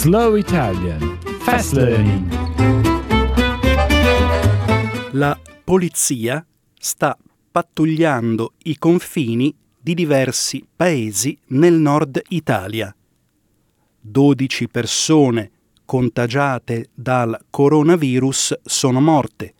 Slow Italian Fast Learning. La polizia sta pattugliando i confini di diversi paesi nel nord Italia. 12 persone contagiate dal coronavirus sono morte,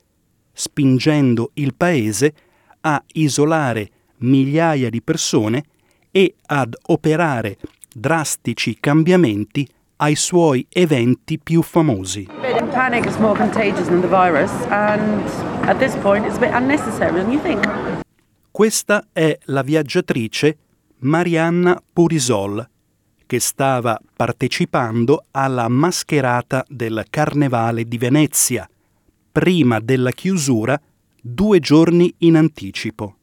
spingendo il paese a isolare migliaia di persone e ad operare drastici cambiamenti ai suoi eventi più famosi. Questa è la viaggiatrice Marianna Purisol, che stava partecipando alla mascherata del Carnevale di Venezia, prima della chiusura due giorni in anticipo.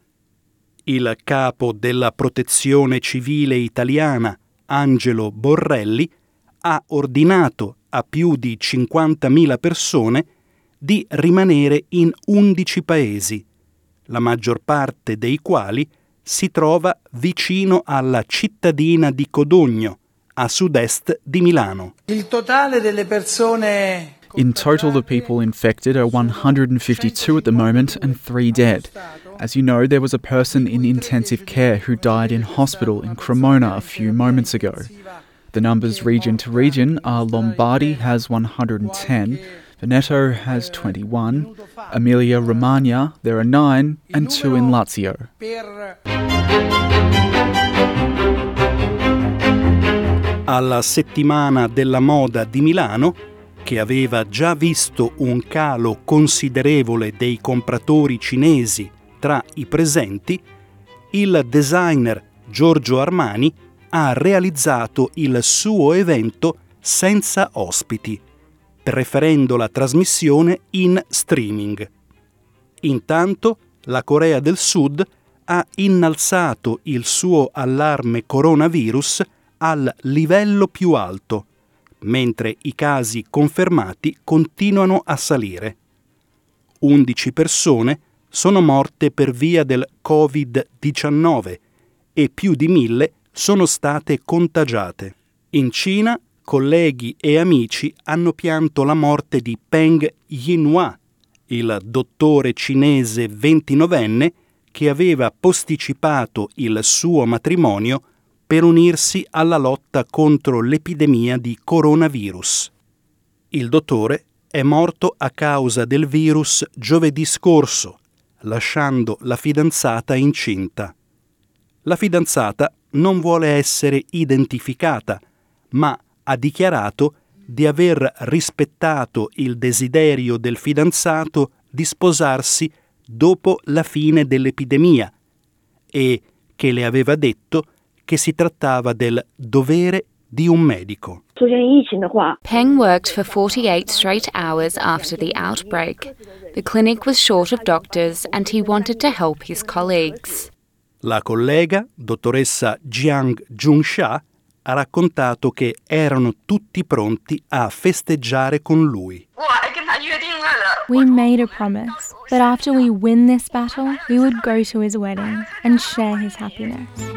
Il capo della protezione civile italiana, Angelo Borrelli, ha ordinato a più di 50.000 persone di rimanere in 11 paesi, la maggior parte dei quali si trova vicino alla cittadina di Codogno, a sud-est di Milano. Il totale delle persone In total, the people infected are 152 at the moment and three dead. As you know, there was a person in intensive care who died in hospital in Cremona a few moments ago. The numbers region to region are Lombardy has 110, Veneto has 21, Emilia Romagna there are 9, and 2 in Lazio. alla settimana della moda di Milano, che aveva già visto un calo considerevole dei compratori cinesi tra i presenti, il designer Giorgio Armani ha realizzato il suo evento senza ospiti, preferendo la trasmissione in streaming. Intanto la Corea del Sud ha innalzato il suo allarme coronavirus al livello più alto, mentre i casi confermati continuano a salire. 11 persone sono morte per via del Covid-19 e più di mille sono state contagiate. In Cina, colleghi e amici hanno pianto la morte di Peng Yinhua, il dottore cinese 29enne che aveva posticipato il suo matrimonio per unirsi alla lotta contro l'epidemia di coronavirus. Il dottore è morto a causa del virus giovedì scorso, lasciando la fidanzata incinta. La fidanzata non vuole essere identificata, ma ha dichiarato di aver rispettato il desiderio del fidanzato di sposarsi dopo la fine dell'epidemia e che le aveva detto che si trattava del dovere di un medico. Peng worked for 48 straight hours after the outbreak. The clinic was short of doctors and he wanted to help his colleagues. La collega, dottoressa Jiang Junsha, ha raccontato che erano tutti pronti a festeggiare con lui. We made a promise that after we win this battle, we would go to his wedding and share his happiness.